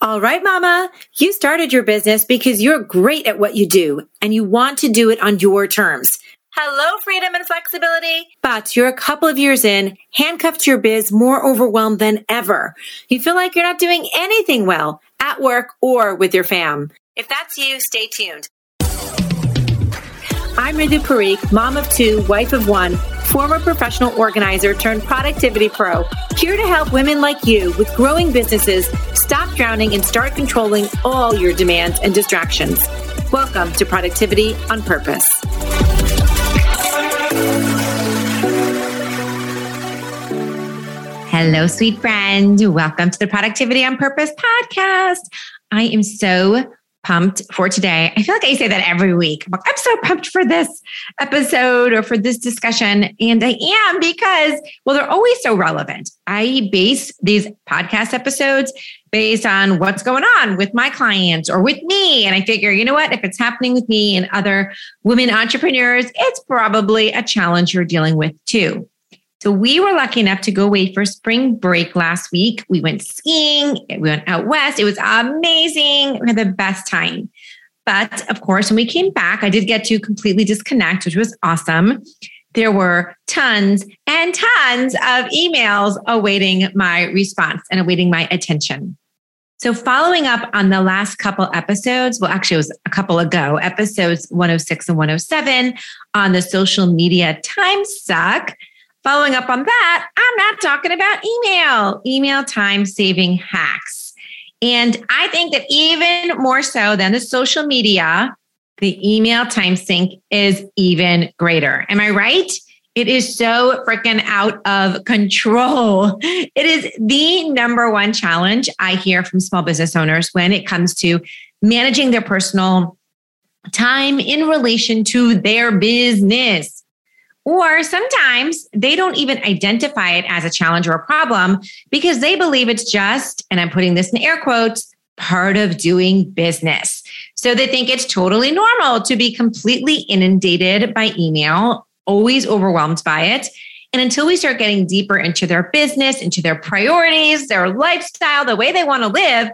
All right, mama. You started your business because you're great at what you do and you want to do it on your terms. Hello, freedom and flexibility. But you're a couple of years in, handcuffed to your biz, more overwhelmed than ever. You feel like you're not doing anything well at work or with your fam. If that's you, stay tuned. I'm Ritu Parikh, mom of two, wife of one, former professional organizer turned productivity pro, here to help women like you with growing businesses stop drowning and start controlling all your demands and distractions. Welcome to Productivity on Purpose. Hello, sweet friend. Welcome to the Productivity on Purpose podcast. I am so pumped for today. I feel like I say that every week. I'm so pumped for this episode or for this discussion. And I am because, well, they're always so relevant. I base these podcast episodes based on what's going on with my clients or with me. And I figure, you know what? If it's happening with me and other women entrepreneurs, it's probably a challenge you're dealing with too. So we were lucky enough to go away for spring break last week. We went skiing, we went out west. It was amazing. We had the best time. But of course, when we came back, I did get to completely disconnect, which was awesome. There were tons and tons of emails awaiting my response and awaiting my attention. So, following up on the last couple episodes, well, actually, it was a couple ago, episodes 106 and 107 on the social media time suck. Following up on that, I'm not talking about email, email time saving hacks. And I think that even more so than the social media, the email time sink is even greater. Am I right? It is so freaking out of control. It is the number one challenge I hear from small business owners when it comes to managing their personal time in relation to their business. Or sometimes they don't even identify it as a challenge or a problem because they believe it's just, and I'm putting this in air quotes, part of doing business. So they think it's totally normal to be completely inundated by email, always overwhelmed by it. And until we start getting deeper into their business, into their priorities, their lifestyle, the way they want to live,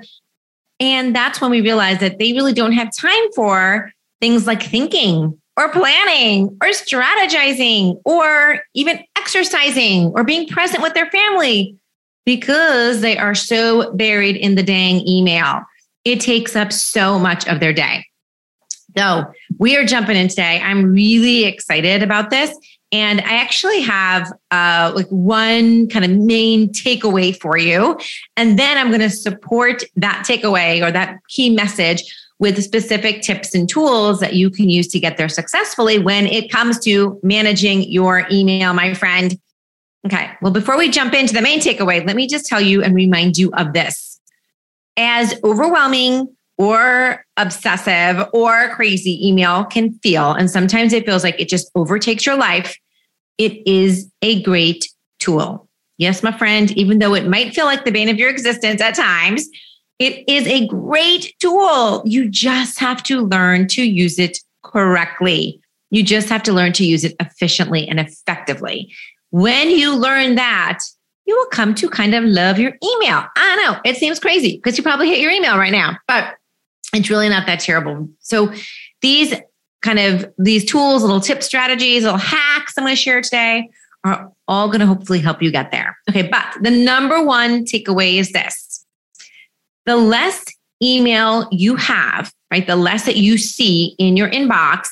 and that's when we realize that they really don't have time for things like thinking or planning or strategizing or even exercising or being present with their family because they are so buried in the dang email. It takes up so much of their day. So we are jumping in today. I'm really excited about this. And I actually have uh, like one kind of main takeaway for you. And then I'm going to support that takeaway or that key message with specific tips and tools that you can use to get there successfully when it comes to managing your email, my friend. Okay, well, before we jump into the main takeaway, let me just tell you and remind you of this. As overwhelming or obsessive or crazy email can feel, and sometimes it feels like it just overtakes your life, it is a great tool. Yes, my friend, even though it might feel like the bane of your existence at times, it is a great tool. You just have to learn to use it correctly. You just have to learn to use it efficiently and effectively. When you learn that, you will come to kind of love your email. I know it seems crazy because you probably hate your email right now, but it's really not that terrible. So these kind of these tools, little tip strategies, little hacks I'm going to share today are all going to hopefully help you get there. Okay, but the number one takeaway is this the less email you have, right? The less that you see in your inbox,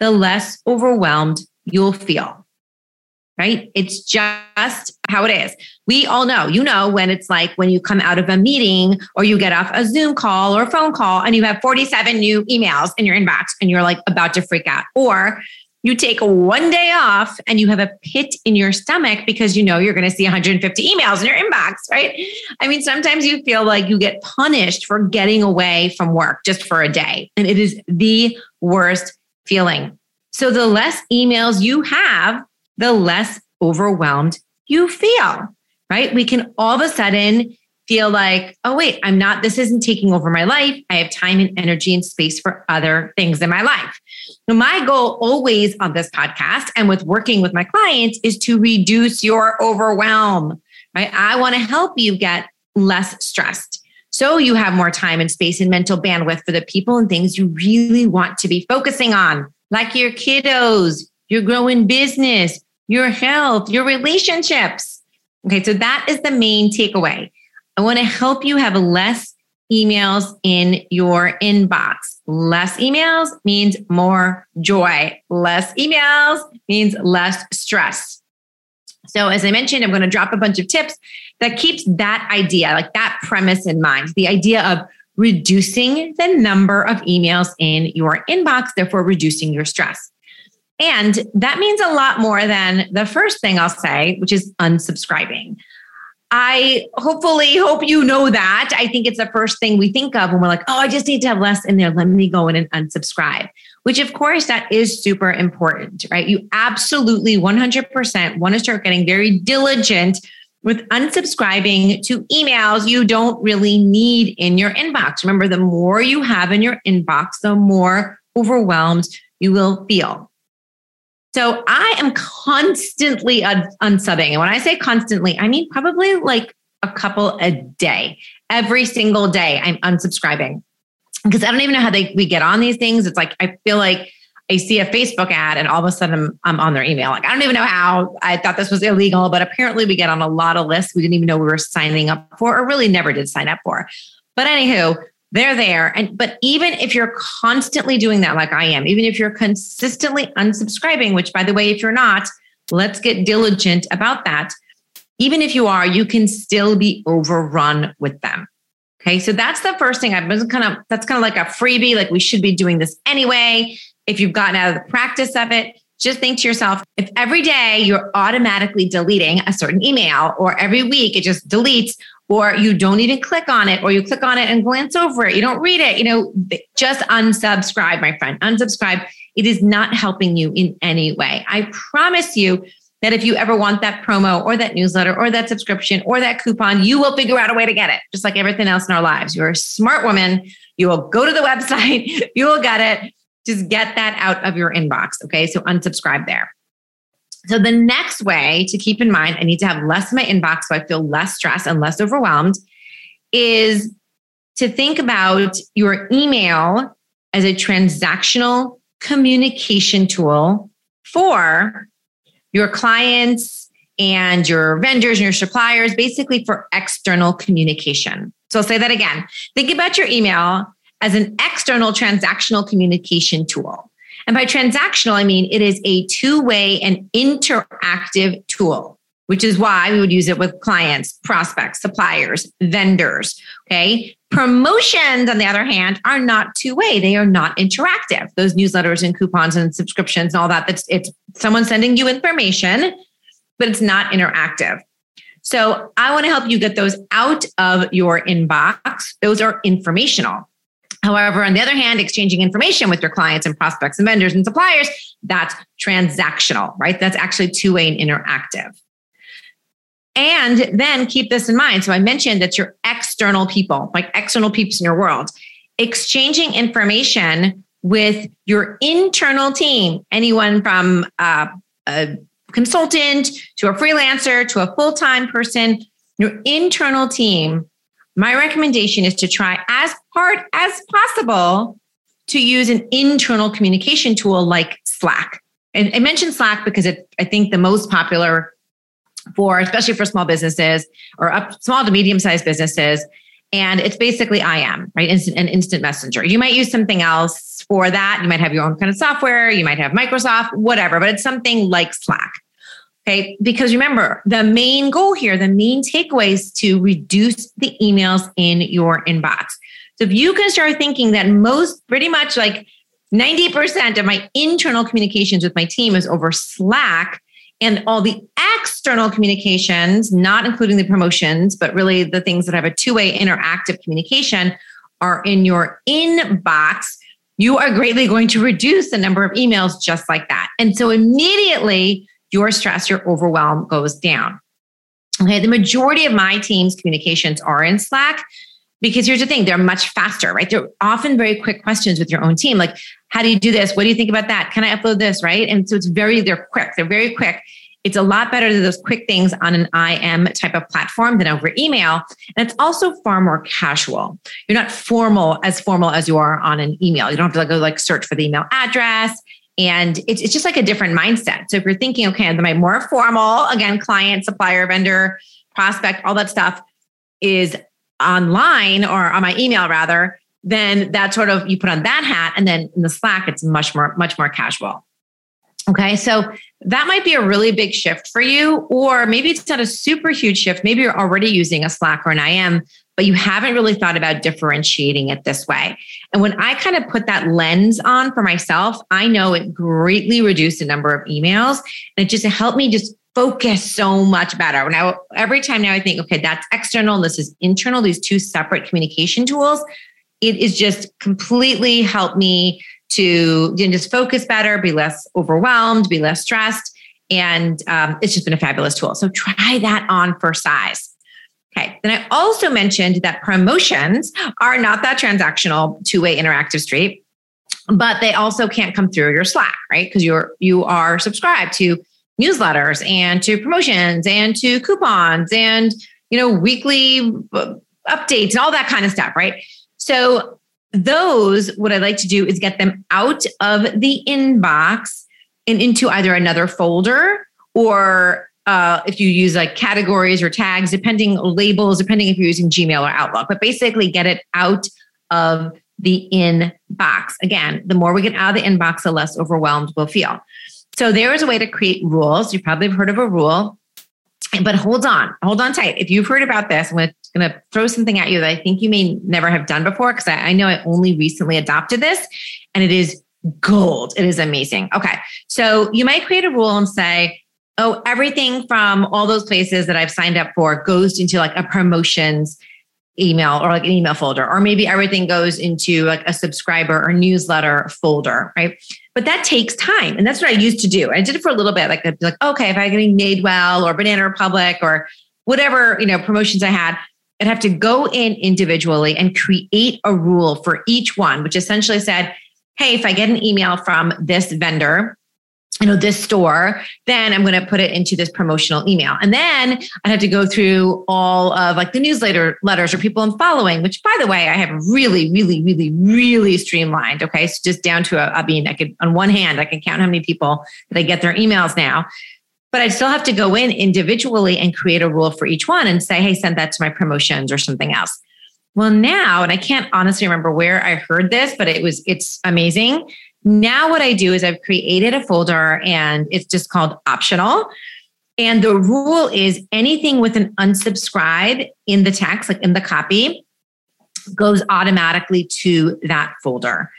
the less overwhelmed you'll feel, right? It's just how it is. We all know, you know, when it's like when you come out of a meeting or you get off a Zoom call or a phone call and you have 47 new emails in your inbox and you're like about to freak out. Or you take one day off and you have a pit in your stomach because you know you're going to see 150 emails in your inbox, right? I mean, sometimes you feel like you get punished for getting away from work just for a day. And it is the worst feeling. So the less emails you have, the less overwhelmed you feel, right? We can all of a sudden feel like, oh, wait, I'm not, this isn't taking over my life. I have time and energy and space for other things in my life. My goal always on this podcast and with working with my clients is to reduce your overwhelm, right? I want to help you get less stressed. so you have more time and space and mental bandwidth for the people and things you really want to be focusing on, like your kiddos, your growing business, your health, your relationships. Okay, so that is the main takeaway. I want to help you have less emails in your inbox. Less emails means more joy. Less emails means less stress. So, as I mentioned, I'm going to drop a bunch of tips that keeps that idea, like that premise in mind the idea of reducing the number of emails in your inbox, therefore reducing your stress. And that means a lot more than the first thing I'll say, which is unsubscribing. I hopefully hope you know that. I think it's the first thing we think of when we're like, oh, I just need to have less in there. Let me go in and unsubscribe, which of course that is super important, right? You absolutely 100% want to start getting very diligent with unsubscribing to emails you don't really need in your inbox. Remember, the more you have in your inbox, the more overwhelmed you will feel. So I am constantly unsubbing. And when I say constantly, I mean probably like a couple a day. Every single day, I'm unsubscribing because I don't even know how they we get on these things. It's like I feel like I see a Facebook ad and all of a sudden I'm, I'm on their email. Like I don't even know how I thought this was illegal, but apparently we get on a lot of lists we didn't even know we were signing up for or really never did sign up for. But anywho, they're there. And but even if you're constantly doing that, like I am, even if you're consistently unsubscribing, which by the way, if you're not, let's get diligent about that. Even if you are, you can still be overrun with them. Okay. So that's the first thing I've been kind of that's kind of like a freebie, like we should be doing this anyway. If you've gotten out of the practice of it, just think to yourself if every day you're automatically deleting a certain email or every week it just deletes or you don't even click on it, or you click on it and glance over it. You don't read it. You know, just unsubscribe, my friend. Unsubscribe. It is not helping you in any way. I promise you that if you ever want that promo or that newsletter or that subscription or that coupon, you will figure out a way to get it, just like everything else in our lives. You're a smart woman. You will go to the website, you will get it. Just get that out of your inbox. Okay. So unsubscribe there. So the next way to keep in mind, I need to have less in my inbox so I feel less stressed and less overwhelmed, is to think about your email as a transactional communication tool for your clients and your vendors and your suppliers, basically for external communication. So I'll say that again. Think about your email as an external transactional communication tool. And by transactional, I mean it is a two way and interactive tool, which is why we would use it with clients, prospects, suppliers, vendors. Okay. Promotions, on the other hand, are not two way. They are not interactive. Those newsletters and coupons and subscriptions and all that, that's it's someone sending you information, but it's not interactive. So I want to help you get those out of your inbox. Those are informational. However, on the other hand, exchanging information with your clients and prospects and vendors and suppliers, that's transactional, right? That's actually two way and interactive. And then keep this in mind. So I mentioned that your external people, like external peeps in your world, exchanging information with your internal team, anyone from uh, a consultant to a freelancer to a full time person, your internal team my recommendation is to try as hard as possible to use an internal communication tool like Slack. And I mentioned Slack because it's, I think, the most popular for, especially for small businesses or up small to medium sized businesses. And it's basically I am, right? Instant, an instant messenger. You might use something else for that. You might have your own kind of software. You might have Microsoft, whatever, but it's something like Slack. Okay. Because remember, the main goal here, the main takeaway is to reduce the emails in your inbox. So if you can start thinking that most, pretty much like 90% of my internal communications with my team is over Slack, and all the external communications, not including the promotions, but really the things that have a two way interactive communication, are in your inbox, you are greatly going to reduce the number of emails just like that. And so immediately, your stress, your overwhelm goes down. Okay, the majority of my team's communications are in Slack because here's the thing they're much faster, right? They're often very quick questions with your own team, like, how do you do this? What do you think about that? Can I upload this? Right. And so it's very, they're quick, they're very quick. It's a lot better to those quick things on an IM type of platform than over email. And it's also far more casual. You're not formal as formal as you are on an email. You don't have to go like search for the email address. And it's, it's just like a different mindset. So if you're thinking, okay, am I more formal? Again, client, supplier, vendor, prospect, all that stuff is online or on my email rather, then that sort of you put on that hat. And then in the Slack, it's much more, much more casual. Okay. So that might be a really big shift for you, or maybe it's not a super huge shift. Maybe you're already using a Slack or an IM, but you haven't really thought about differentiating it this way. And when I kind of put that lens on for myself, I know it greatly reduced the number of emails and it just helped me just focus so much better. Now, every time now I think, okay, that's external, this is internal, these two separate communication tools. It is just completely helped me to you know, just focus better, be less overwhelmed, be less stressed. And um, it's just been a fabulous tool. So try that on for size. Okay. Then I also mentioned that promotions are not that transactional two way interactive street, but they also can't come through your Slack, right? Because you're you are subscribed to newsletters and to promotions and to coupons and you know weekly uh, updates and all that kind of stuff, right? So those, what I'd like to do is get them out of the inbox and into either another folder or uh, if you use like categories or tags, depending labels, depending if you're using Gmail or Outlook, but basically get it out of the inbox. Again, the more we get out of the inbox, the less overwhelmed we'll feel. So there is a way to create rules. You probably have heard of a rule, but hold on, hold on tight. If you've heard about this, I'm going to throw something at you that I think you may never have done before because I, I know I only recently adopted this and it is gold. It is amazing. Okay. So you might create a rule and say, oh, everything from all those places that I've signed up for goes into like a promotions email or like an email folder, or maybe everything goes into like a subscriber or newsletter folder, right? But that takes time. And that's what I used to do. I did it for a little bit. Like, like okay, if I'm getting Madewell or Banana Republic or whatever, you know, promotions I had, I'd have to go in individually and create a rule for each one, which essentially said, hey, if I get an email from this vendor, you know, this store, then I'm going to put it into this promotional email. And then I have to go through all of like the newsletter letters or people I'm following, which by the way, I have really, really, really, really streamlined. Okay. So just down to a, I mean, I could, on one hand, I can count how many people that I get their emails now but I'd still have to go in individually and create a rule for each one and say, hey, send that to my promotions or something else. Well, now, and I can't honestly remember where I heard this, but it was, it's amazing. Now, what I do is I've created a folder and it's just called optional. And the rule is anything with an unsubscribe in the text, like in the copy, goes automatically to that folder.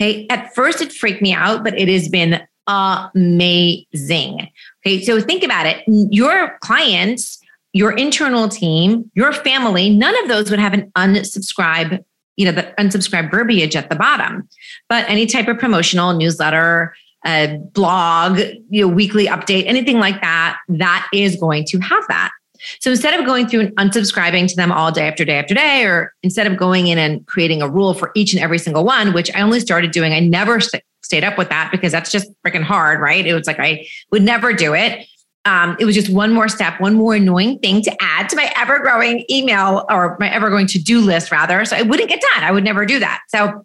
Okay. At first, it freaked me out, but it has been amazing. Okay, so think about it. Your clients, your internal team, your family, none of those would have an unsubscribe, you know, the unsubscribe verbiage at the bottom. But any type of promotional newsletter, a blog, you know, weekly update, anything like that, that is going to have that. So instead of going through and unsubscribing to them all day after day after day, or instead of going in and creating a rule for each and every single one, which I only started doing, I never stayed up with that because that's just freaking hard, right? It was like I would never do it. Um, it was just one more step, one more annoying thing to add to my ever growing email or my ever growing to do list, rather. So I wouldn't get done. I would never do that. So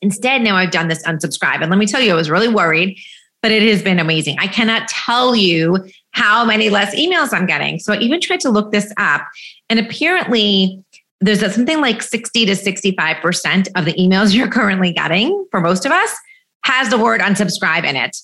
instead, now I've done this unsubscribe. And let me tell you, I was really worried, but it has been amazing. I cannot tell you how many less emails I'm getting. So I even tried to look this up. And apparently, there's something like 60 to 65% of the emails you're currently getting for most of us has the word unsubscribe in it.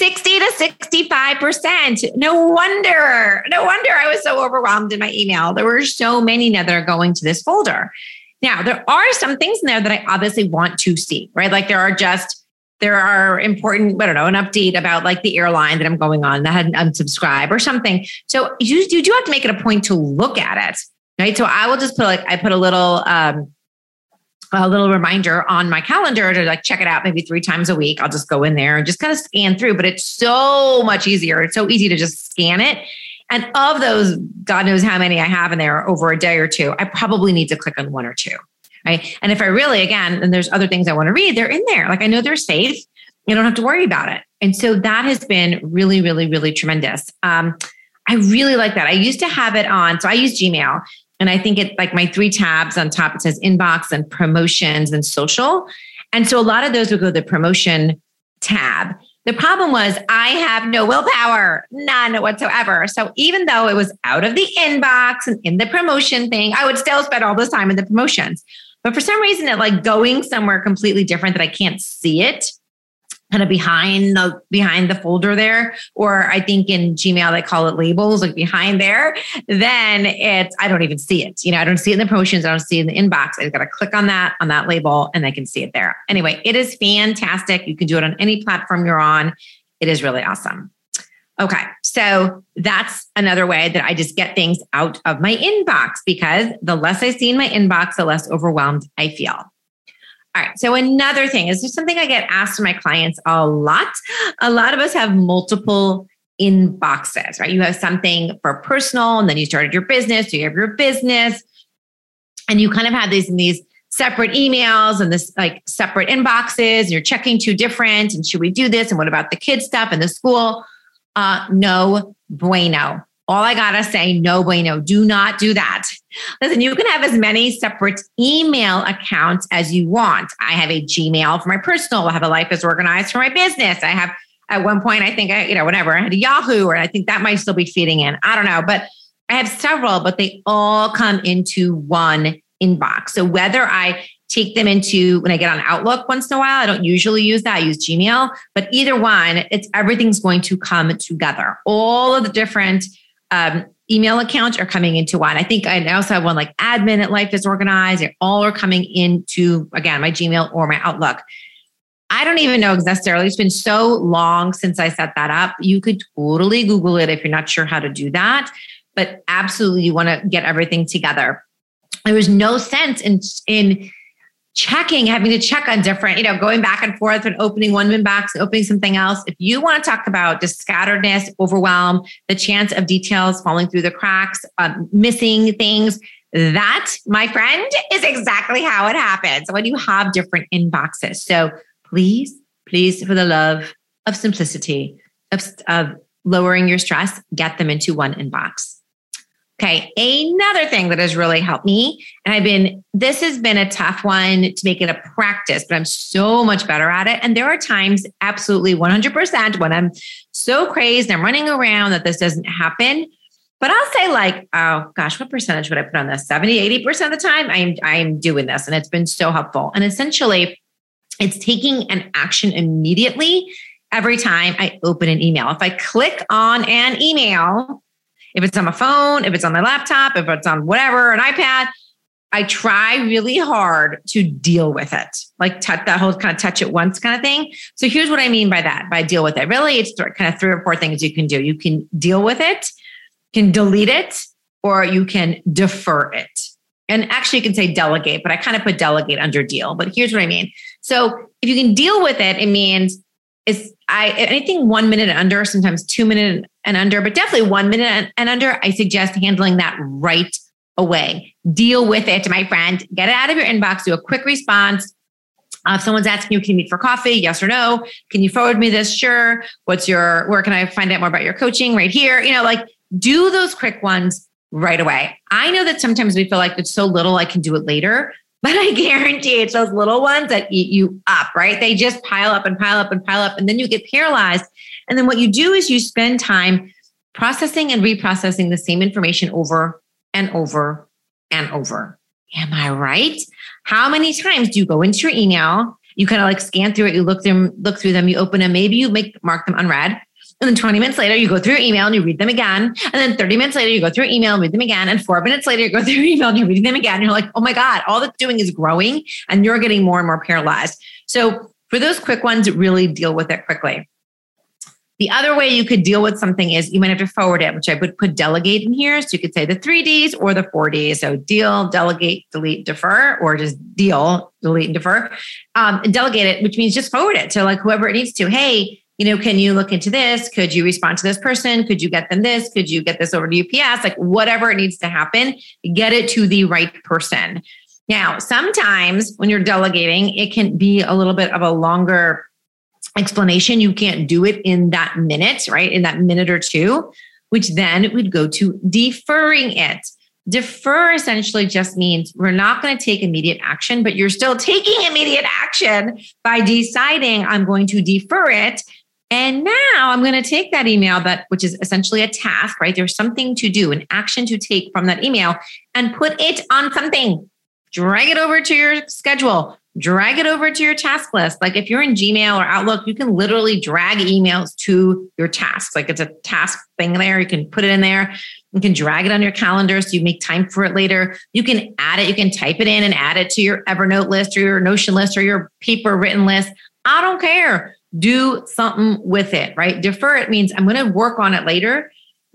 60 to 65%. No wonder, no wonder I was so overwhelmed in my email. There were so many now that are going to this folder. Now, there are some things in there that I obviously want to see, right? Like there are just, there are important, I don't know, an update about like the airline that I'm going on that had unsubscribe or something. So you, you do have to make it a point to look at it, right? So I will just put like, I put a little, um, a little reminder on my calendar to like check it out maybe three times a week. I'll just go in there and just kind of scan through, but it's so much easier. It's so easy to just scan it. And of those, God knows how many I have in there over a day or two, I probably need to click on one or two. Right. And if I really, again, and there's other things I want to read, they're in there. Like I know they're safe. You don't have to worry about it. And so that has been really, really, really tremendous. Um, I really like that. I used to have it on. So I use Gmail and I think it like my three tabs on top, it says inbox and promotions and social. And so a lot of those would go to the promotion tab. The problem was I have no willpower, none whatsoever. So even though it was out of the inbox and in the promotion thing, I would still spend all this time in the promotions. But for some reason, it like going somewhere completely different that I can't see it kind of behind the behind the folder there or i think in gmail they call it labels like behind there then it's i don't even see it you know i don't see it in the promotions i don't see it in the inbox i've got to click on that on that label and i can see it there. Anyway it is fantastic you can do it on any platform you're on it is really awesome. Okay so that's another way that i just get things out of my inbox because the less i see in my inbox the less overwhelmed i feel all right. So another thing is there's something I get asked from my clients a lot. A lot of us have multiple inboxes, right? You have something for personal, and then you started your business, you have your business, and you kind of have these in these separate emails and this like separate inboxes, and you're checking two different, and should we do this? And what about the kids stuff and the school? Uh, no bueno. All I gotta say, no bueno. Do not do that. Listen, you can have as many separate email accounts as you want. I have a Gmail for my personal. I have a Life is Organized for my business. I have at one point, I think I, you know, whatever, I had a Yahoo, or I think that might still be feeding in. I don't know, but I have several, but they all come into one inbox. So whether I take them into when I get on Outlook once in a while, I don't usually use that. I use Gmail, but either one, it's everything's going to come together. All of the different um, email accounts are coming into one. I think I also have one like admin at Life is Organized. They all are coming into, again, my Gmail or my Outlook. I don't even know necessarily. It's been so long since I set that up. You could totally Google it if you're not sure how to do that. But absolutely, you want to get everything together. There was no sense in in checking, having to check on different, you know, going back and forth and opening one inbox, opening something else. If you want to talk about just scatteredness, overwhelm, the chance of details falling through the cracks, um, missing things, that, my friend, is exactly how it happens when you have different inboxes. So please, please, for the love of simplicity, of, of lowering your stress, get them into one inbox. Okay. Another thing that has really helped me, and I've been, this has been a tough one to make it a practice, but I'm so much better at it. And there are times, absolutely 100%, when I'm so crazed, I'm running around that this doesn't happen. But I'll say, like, oh gosh, what percentage would I put on this? 70, 80% of the time, I'm, I'm doing this. And it's been so helpful. And essentially, it's taking an action immediately every time I open an email. If I click on an email, if it's on my phone, if it's on my laptop, if it's on whatever, an iPad, I try really hard to deal with it, like touch that whole kind of touch it once kind of thing. So here's what I mean by that by deal with it. Really, it's kind of three or four things you can do. You can deal with it, can delete it, or you can defer it. And actually, you can say delegate, but I kind of put delegate under deal. But here's what I mean. So if you can deal with it, it means it's I anything one minute under, sometimes two minutes and under, but definitely one minute and under. I suggest handling that right away. Deal with it, my friend. Get it out of your inbox. Do a quick response. Uh, if someone's asking you, can you meet for coffee? Yes or no? Can you forward me this? Sure. What's your, where can I find out more about your coaching? Right here. You know, like do those quick ones right away. I know that sometimes we feel like it's so little, I can do it later. But I guarantee it's those little ones that eat you up, right? They just pile up and pile up and pile up. And then you get paralyzed. And then what you do is you spend time processing and reprocessing the same information over and over and over. Am I right? How many times do you go into your email? You kind of like scan through it, you look them, look through them, you open them, maybe you make mark them unread. And then 20 minutes later, you go through your email and you read them again. And then 30 minutes later, you go through your email and read them again. And four minutes later, you go through your email and you read them again. And you're like, oh my God, all that's doing is growing and you're getting more and more paralyzed. So for those quick ones, really deal with it quickly. The other way you could deal with something is you might have to forward it, which I would put delegate in here. So you could say the three Ds or the four Ds. So deal, delegate, delete, defer, or just deal, delete, and defer. Um, delegate it, which means just forward it to like whoever it needs to. Hey, you know, can you look into this? Could you respond to this person? Could you get them this? Could you get this over to UPS? Like whatever it needs to happen, get it to the right person. Now, sometimes when you're delegating, it can be a little bit of a longer explanation. You can't do it in that minute, right? In that minute or two, which then would go to deferring it. Defer essentially just means we're not going to take immediate action, but you're still taking immediate action by deciding I'm going to defer it. And now I'm going to take that email that, which is essentially a task, right? There's something to do, an action to take from that email and put it on something. Drag it over to your schedule, drag it over to your task list. Like if you're in Gmail or Outlook, you can literally drag emails to your tasks. Like it's a task thing there. You can put it in there. You can drag it on your calendar so you make time for it later. You can add it. You can type it in and add it to your Evernote list or your Notion list or your paper written list. I don't care. Do something with it, right? Defer it means I'm going to work on it later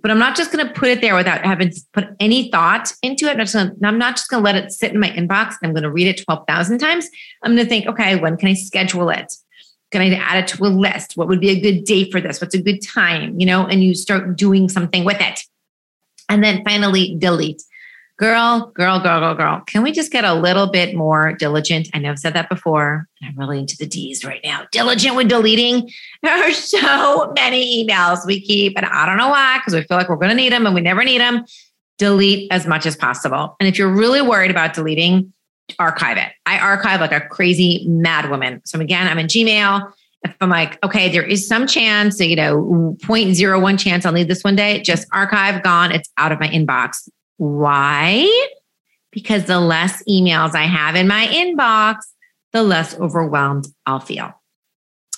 but I'm not just going to put it there without having put any thought into it. I'm, just gonna, I'm not just going to let it sit in my inbox. I'm going to read it 12,000 times. I'm going to think, okay, when can I schedule it? Can I add it to a list? What would be a good day for this? What's a good time? You know, and you start doing something with it. And then finally, delete girl, girl, girl, girl, girl, can we just get a little bit more diligent? I know I've said that before. I'm really into the D's right now. Diligent with deleting. There are so many emails we keep, and I don't know why, because we feel like we're going to need them and we never need them. Delete as much as possible. And if you're really worried about deleting, archive it. I archive like a crazy mad woman. So again, I'm in Gmail. If I'm like, okay, there is some chance, you know, 0.01 chance I'll need this one day, just archive, gone. It's out of my inbox. Why? Because the less emails I have in my inbox, the less overwhelmed I'll feel.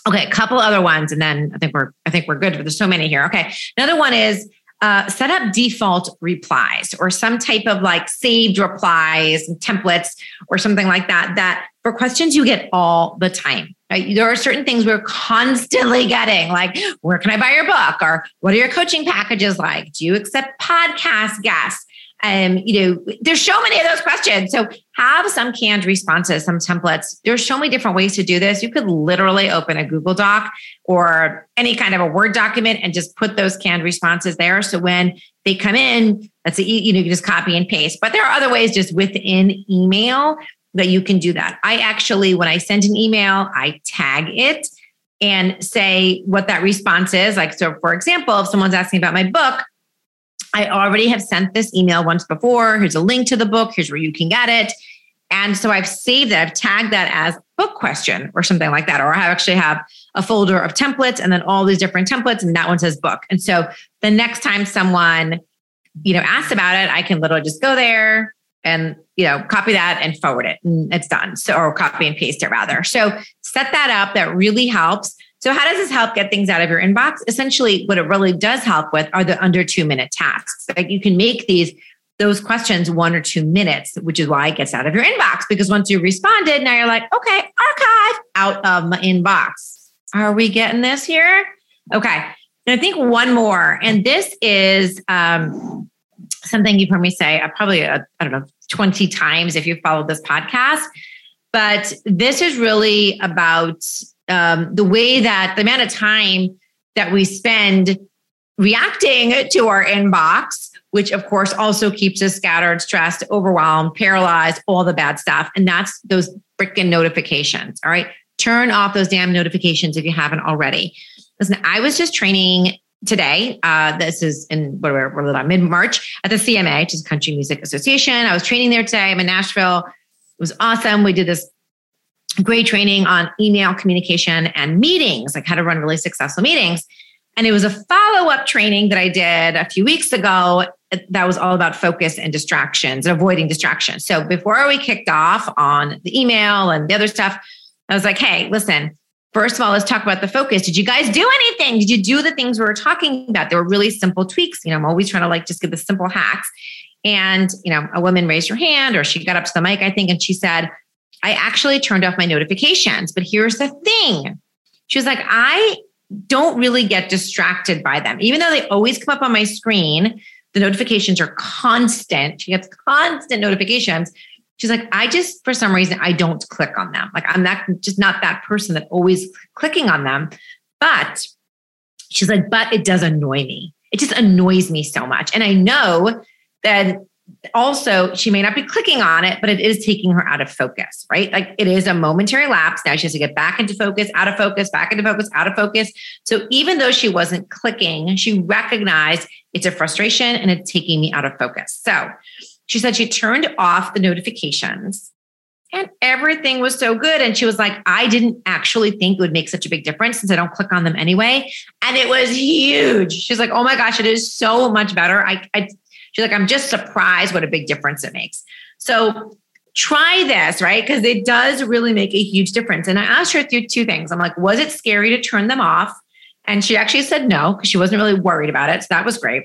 Okay, a couple other ones, and then I think we're I think we're good. But there's so many here. Okay, another one is uh, set up default replies or some type of like saved replies and templates or something like that. That for questions you get all the time. Right? There are certain things we're constantly getting, like where can I buy your book, or what are your coaching packages like? Do you accept podcast guests? Um, you know, there's so many of those questions. So have some canned responses, some templates. There's so many different ways to do this. You could literally open a Google Doc or any kind of a Word document and just put those canned responses there. So when they come in, that's a, you know, you just copy and paste. But there are other ways just within email that you can do that. I actually, when I send an email, I tag it and say what that response is. Like, so for example, if someone's asking about my book, I already have sent this email once before. Here's a link to the book. Here's where you can get it. And so I've saved it. I've tagged that as book question or something like that. Or I actually have a folder of templates and then all these different templates, and that one says book. And so the next time someone, you know, asks about it, I can literally just go there and you know copy that and forward it, and it's done. So or copy and paste it rather. So set that up. That really helps. So, how does this help get things out of your inbox? Essentially, what it really does help with are the under two minute tasks. Like you can make these those questions one or two minutes, which is why it gets out of your inbox. Because once you responded, now you're like, okay, archive out of my inbox. Are we getting this here? Okay. And I think one more, and this is um, something you've heard me say uh, probably, uh, I don't know, 20 times if you followed this podcast. But this is really about um, the way that the amount of time that we spend reacting to our inbox, which of course also keeps us scattered, stressed, overwhelmed, paralyzed, all the bad stuff. And that's those freaking notifications. All right. Turn off those damn notifications if you haven't already. Listen, I was just training today. Uh, this is in what we're, we're mid March at the CMA, which is Country Music Association. I was training there today. I'm in Nashville. It was awesome. We did this great training on email communication and meetings, like how to run really successful meetings. And it was a follow up training that I did a few weeks ago that was all about focus and distractions and avoiding distractions. So before we kicked off on the email and the other stuff, I was like, hey, listen, first of all, let's talk about the focus. Did you guys do anything? Did you do the things we were talking about? They were really simple tweaks. You know, I'm always trying to like just give the simple hacks. And, you know, a woman raised her hand or she got up to the mic, I think, and she said, I actually turned off my notifications. But here's the thing she was like, I don't really get distracted by them. Even though they always come up on my screen, the notifications are constant. She gets constant notifications. She's like, I just, for some reason, I don't click on them. Like, I'm not just not that person that always clicking on them. But she's like, but it does annoy me. It just annoys me so much. And I know that also she may not be clicking on it, but it is taking her out of focus, right? Like it is a momentary lapse. Now she has to get back into focus, out of focus, back into focus, out of focus. So even though she wasn't clicking, she recognized it's a frustration and it's taking me out of focus. So she said she turned off the notifications and everything was so good. And she was like, I didn't actually think it would make such a big difference since I don't click on them anyway. And it was huge. She's like, oh my gosh, it is so much better. I, I she's like, I'm just surprised what a big difference it makes. So try this, right? Because it does really make a huge difference. And I asked her through two things. I'm like, was it scary to turn them off? And she actually said no, because she wasn't really worried about it. So that was great.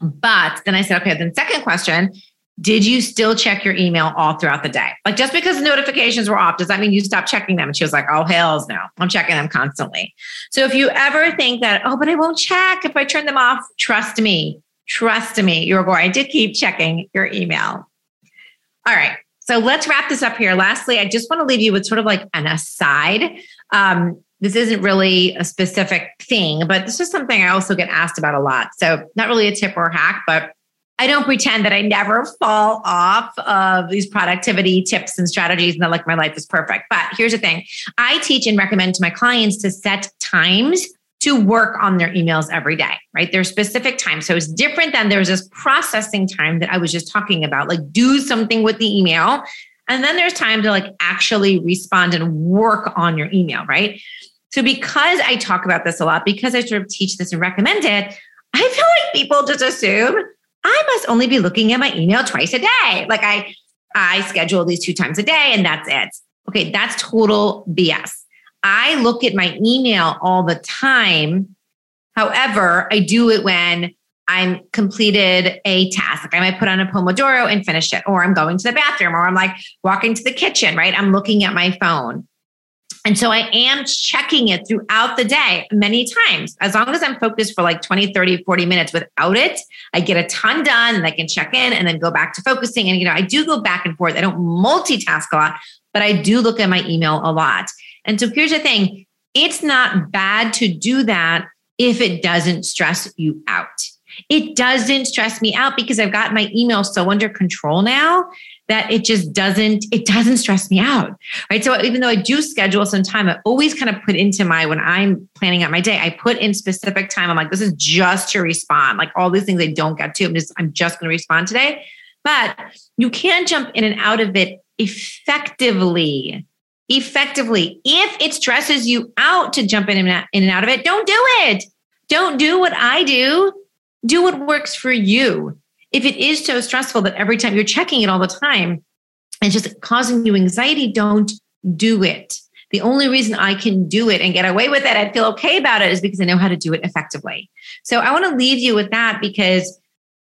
But then I said, okay, then second question did you still check your email all throughout the day? Like just because notifications were off, does that mean you stopped checking them? And she was like, oh, hells no. I'm checking them constantly. So if you ever think that, oh, but I won't check if I turn them off, trust me, trust me, you're going to keep checking your email. All right. So let's wrap this up here. Lastly, I just want to leave you with sort of like an aside. Um, this isn't really a specific thing, but this is something I also get asked about a lot. So, not really a tip or a hack, but I don't pretend that I never fall off of these productivity tips and strategies and that like my life is perfect. But here's the thing I teach and recommend to my clients to set times to work on their emails every day, right? There's specific time. So it's different than there's this processing time that I was just talking about, like do something with the email. And then there's time to like actually respond and work on your email, right? So because I talk about this a lot, because I sort of teach this and recommend it, I feel like people just assume I must only be looking at my email twice a day. Like I, I schedule these two times a day and that's it. Okay, that's total BS. I look at my email all the time. However, I do it when I'm completed a task. Like I might put on a Pomodoro and finish it, or I'm going to the bathroom, or I'm like walking to the kitchen, right? I'm looking at my phone. And so I am checking it throughout the day many times. As long as I'm focused for like 20, 30, 40 minutes without it, I get a ton done and I can check in and then go back to focusing. And, you know, I do go back and forth. I don't multitask a lot, but I do look at my email a lot. And so here's the thing. It's not bad to do that if it doesn't stress you out. It doesn't stress me out because I've got my email so under control now that it just doesn't it doesn't stress me out right? So even though i do schedule some time i always kind of put into my when i'm planning out my day i put in specific time. I'm like this is just to respond. Like all these things i don't get to i'm just i'm just going to respond today. But you can jump in and out of it effectively effectively if it stresses you out to jump in and in and out of it don't do it don't do what i do do what works for you if it is so stressful that every time you're checking it all the time, it's just causing you anxiety, don't do it. The only reason I can do it and get away with it, I feel okay about it, is because I know how to do it effectively. So I want to leave you with that because,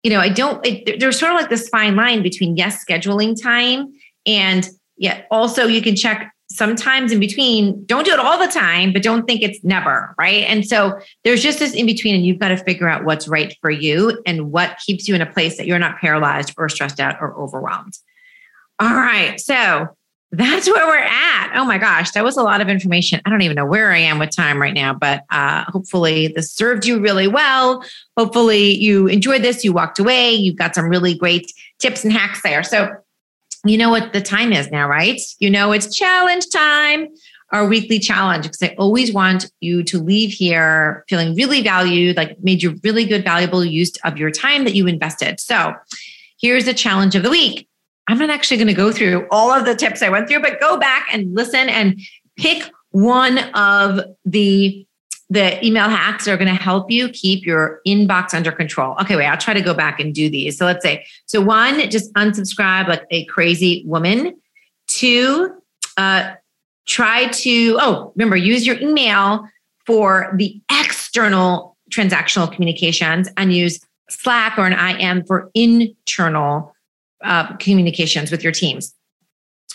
you know, I don't, it, there's sort of like this fine line between yes, scheduling time and yet also you can check sometimes in between, don't do it all the time, but don't think it's never, right? And so there's just this in between, and you've got to figure out what's right for you and what keeps you in a place that you're not paralyzed or stressed out or overwhelmed. All right. So that's where we're at. Oh my gosh, that was a lot of information. I don't even know where I am with time right now, but uh, hopefully this served you really well. Hopefully you enjoyed this. You walked away. You've got some really great tips and hacks there. So you know what the time is now, right? You know it's challenge time, our weekly challenge, because I always want you to leave here feeling really valued, like made you really good, valuable use of your time that you invested. So here's the challenge of the week. I'm not actually going to go through all of the tips I went through, but go back and listen and pick one of the the email hacks are going to help you keep your inbox under control. Okay, wait, I'll try to go back and do these. So let's say, so one, just unsubscribe like a crazy woman. Two, uh, try to, oh, remember, use your email for the external transactional communications and use Slack or an IM for internal uh, communications with your teams.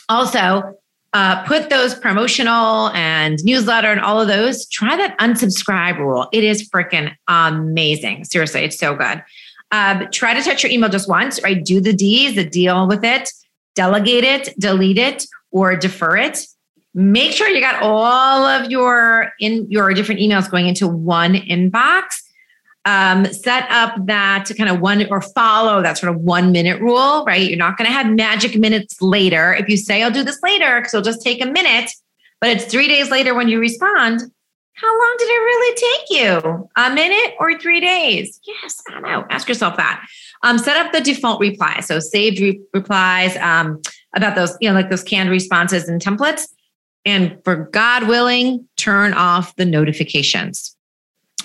Also, uh, put those promotional and newsletter and all of those, try that unsubscribe rule. It is freaking amazing. Seriously, it's so good. Um, try to touch your email just once, right? Do the D's, the deal with it, delegate it, delete it, or defer it. Make sure you got all of your in your different emails going into one inbox. Um, set up that to kind of one or follow that sort of one minute rule, right? You're not going to have magic minutes later. If you say, I'll do this later, because it'll just take a minute, but it's three days later when you respond, how long did it really take you? A minute or three days? Yes, I know. Ask yourself that. Um, set up the default reply. So saved re- replies um, about those, you know, like those canned responses and templates. And for God willing, turn off the notifications.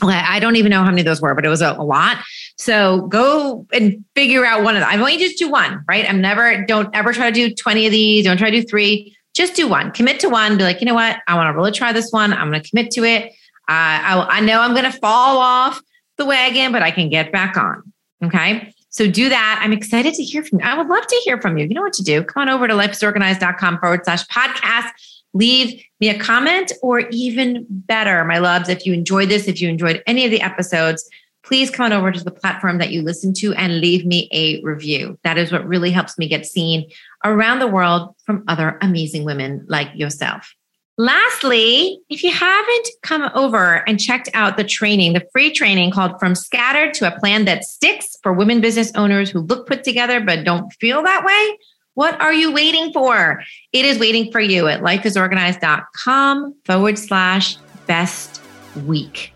I don't even know how many of those were, but it was a, a, lot. So go and figure out one of them. I've only just do one, right? I'm never, don't ever try to do 20 of these. Don't try to do three. Just do one. Commit to one. Be like, you know what? I want to really try this one. I'm going to commit to it. Uh, I, I know I'm going to fall off the wagon, but I can get back on. Okay. So do that. I'm excited to hear from you. I would love to hear from you. You know what to do. Come on over to lifeisorganized.com forward slash podcast leave me a comment or even better, my loves, if you enjoyed this, if you enjoyed any of the episodes, please come on over to the platform that you listen to and leave me a review. That is what really helps me get seen around the world from other amazing women like yourself. Lastly, if you haven't come over and checked out the training, the free training called From Scattered to a Plan That Sticks for women business owners who look put together but don't feel that way, what are you waiting for? It is waiting for you at lifeisorganized.com forward slash best week.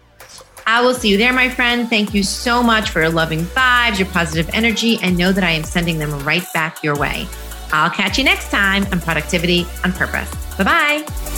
I will see you there, my friend. Thank you so much for your loving vibes, your positive energy, and know that I am sending them right back your way. I'll catch you next time on Productivity on Purpose. Bye bye.